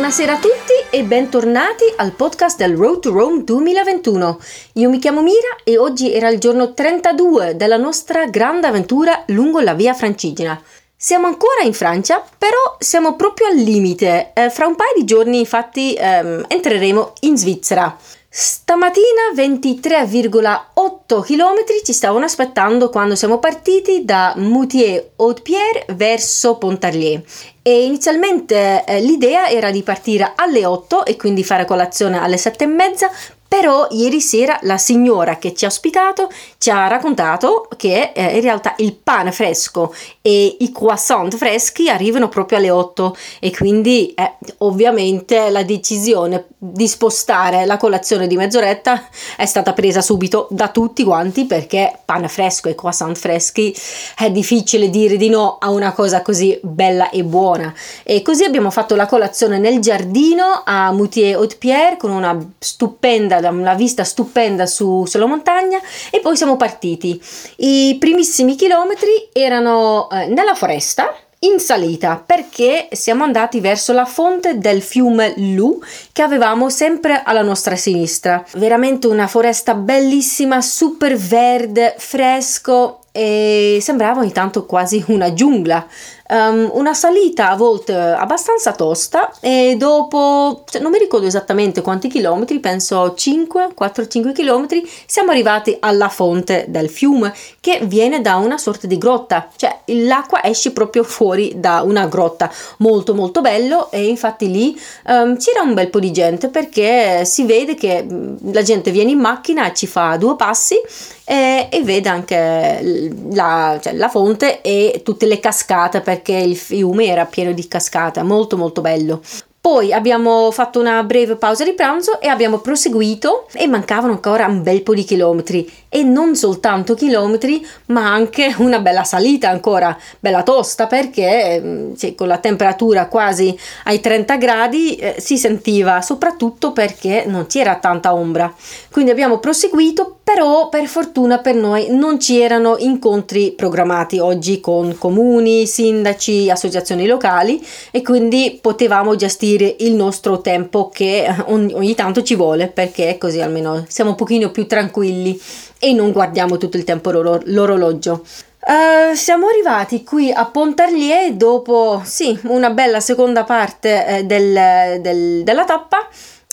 Buonasera a tutti e bentornati al podcast del Road to Rome 2021. Io mi chiamo Mira e oggi era il giorno 32 della nostra grande avventura lungo la via Francigena. Siamo ancora in Francia, però siamo proprio al limite. Eh, fra un paio di giorni, infatti, ehm, entreremo in Svizzera. Stamattina 23,8 km ci stavano aspettando quando siamo partiti da Moutier-Haute-Pierre verso Pontarlier. E inizialmente eh, l'idea era di partire alle 8 e quindi fare colazione alle 7 e mezza però ieri sera la signora che ci ha ospitato ci ha raccontato che eh, in realtà il pane fresco e i croissant freschi arrivano proprio alle 8 e quindi eh, ovviamente la decisione di spostare la colazione di mezz'oretta è stata presa subito da tutti quanti perché pane fresco e croissant freschi è difficile dire di no a una cosa così bella e buona. E così abbiamo fatto la colazione nel giardino a Moutier-Haute-Pierre con una stupenda una vista stupenda su, sulla montagna e poi siamo partiti. I primissimi chilometri erano eh, nella foresta in salita perché siamo andati verso la fonte del fiume Lu che avevamo sempre alla nostra sinistra. Veramente una foresta bellissima, super verde, fresco e sembrava ogni tanto quasi una giungla. Um, una salita a volte abbastanza tosta e dopo, cioè, non mi ricordo esattamente quanti chilometri, penso 5, 4-5 chilometri, siamo arrivati alla fonte del fiume che viene da una sorta di grotta, cioè l'acqua esce proprio fuori da una grotta, molto molto bello e infatti lì um, c'era un bel po' di gente perché si vede che la gente viene in macchina e ci fa due passi e, e vede anche la, cioè, la fonte e tutte le cascate perché il fiume era pieno di cascate, molto molto bello. Poi abbiamo fatto una breve pausa di pranzo e abbiamo proseguito e mancavano ancora un bel po' di chilometri. E non soltanto chilometri ma anche una bella salita ancora. Bella tosta perché cioè, con la temperatura quasi ai 30 gradi eh, si sentiva soprattutto perché non c'era tanta ombra. Quindi abbiamo proseguito però per fortuna per noi non c'erano incontri programmati oggi con comuni, sindaci, associazioni locali e quindi potevamo gestire il nostro tempo che ogni, ogni tanto ci vuole perché così almeno siamo un pochino più tranquilli e non guardiamo tutto il tempo l'oro- l'orologio. Uh, siamo arrivati qui a Pontarlier dopo sì, una bella seconda parte eh, del, del, della tappa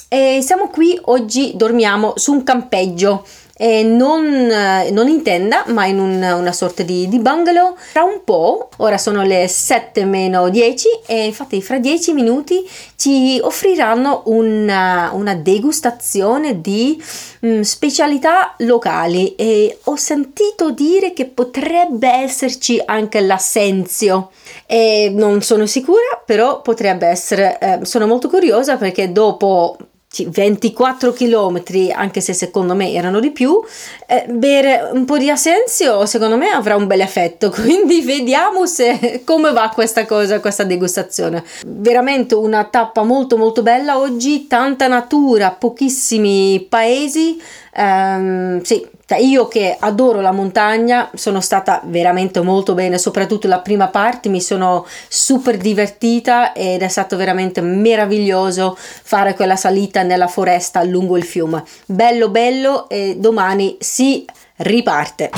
e siamo qui oggi dormiamo su un campeggio eh, non, non, in tenda ma in un, una sorta di, di, bungalow. Tra un po' ora sono le 7 meno 10 e infatti fra 10 minuti ci offriranno una, una degustazione di mh, mm, specialità locali. E ho sentito dire che potrebbe esserci anche l'assenzio. E non sono sicura però potrebbe essere eh, sono molto curiosa perché dopo 24 km, anche se secondo me erano di più, eh, bere un po' di assenzio secondo me avrà un bel effetto, quindi vediamo se come va questa cosa, questa degustazione. Veramente una tappa molto molto bella oggi, tanta natura, pochissimi paesi, ehm, sì, io che adoro la montagna sono stata veramente molto bene, soprattutto la prima parte mi sono super divertita ed è stato veramente meraviglioso fare quella salita nella foresta lungo il fiume. Bello bello e domani si riparte.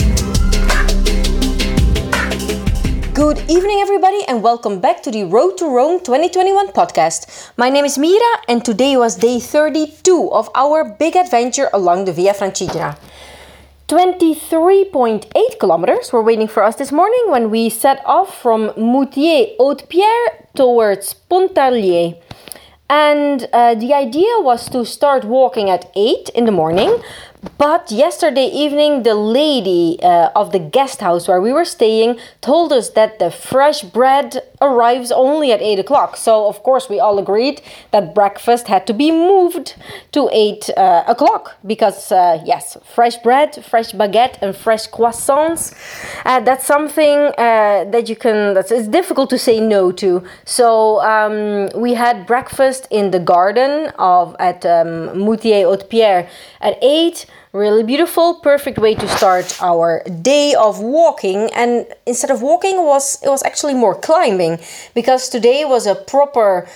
Good evening, everybody, and welcome back to the Road to Rome 2021 podcast. My name is Mira, and today was day 32 of our big adventure along the Via Francigena. 23.8 kilometers were waiting for us this morning when we set off from Moutier Haute Pierre towards Pontarlier. And uh, the idea was to start walking at 8 in the morning, but yesterday evening, the lady uh, of the guest house where we were staying told us that the fresh bread arrives only at 8 o'clock. So, of course, we all agreed that breakfast had to be moved to 8 uh, o'clock because, uh, yes, fresh bread, fresh baguette, and fresh croissants uh, that's something uh, that you can, that's it's difficult to say no to. So, um, we had breakfast in the garden of at um, Moutier Haute Pierre at 8 really beautiful perfect way to start our day of walking. And instead of walking was it was actually more climbing because today was a proper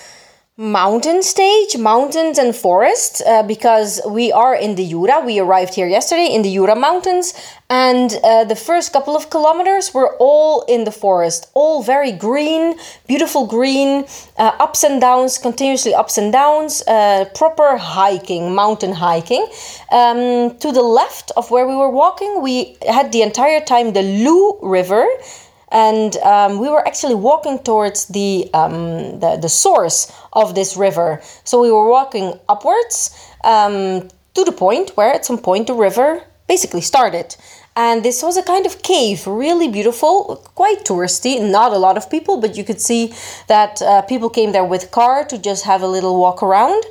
mountain stage, mountains and forests, uh, because we are in the Jura. We arrived here yesterday in the Jura Mountains, and uh, the first couple of kilometers were all in the forest, all very green, beautiful green, uh, ups and downs, continuously ups and downs, uh, proper hiking, mountain hiking. Um, to the left of where we were walking, we had the entire time the Loo River and um, we were actually walking towards the, um, the, the source of this river. So we were walking upwards um, to the point where at some point the river basically started. And this was a kind of cave, really beautiful, quite touristy. Not a lot of people, but you could see that uh, people came there with car to just have a little walk around.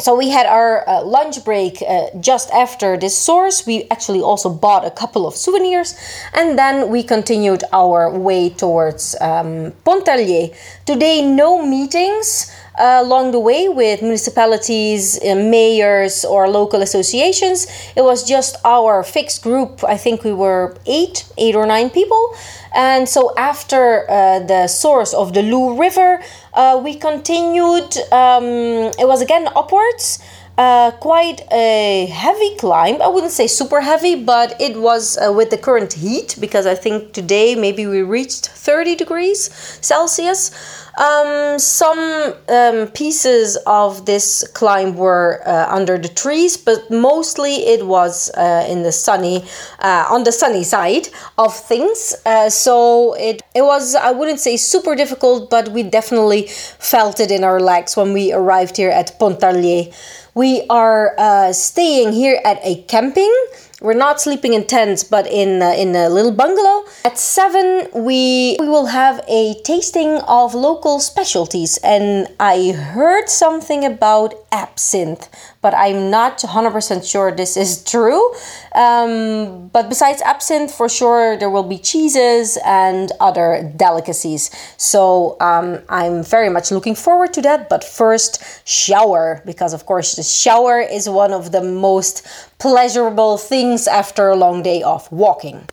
So we had our uh, lunch break uh, just after this source. We actually also bought a couple of souvenirs, and then we continued our way towards um, Pontarlier. Today, no meetings along the way with municipalities, uh, mayors, or local associations. It was just our fixed group. I think we were eight, eight or nine people. And so after uh, the source of the Loo River, uh, we continued. Um, it was again upwards. Uh, quite a heavy climb. I wouldn't say super heavy, but it was uh, with the current heat because I think today maybe we reached 30 degrees Celsius. Um, some um, pieces of this climb were uh, under the trees, but mostly it was uh, in the sunny, uh, on the sunny side of things. Uh, so it it was I wouldn't say super difficult, but we definitely felt it in our legs when we arrived here at Pontarlier. We are uh, staying here at a camping. We're not sleeping in tents, but in uh, in a little bungalow. At seven, we we will have a tasting of local specialties, and I heard something about absinthe, but I'm not 100% sure this is true. Um, but besides absinthe, for sure, there will be cheeses and other delicacies. So um, I'm very much looking forward to that. But first, shower, because of course, the shower is one of the most pleasurable things after a long day of walking.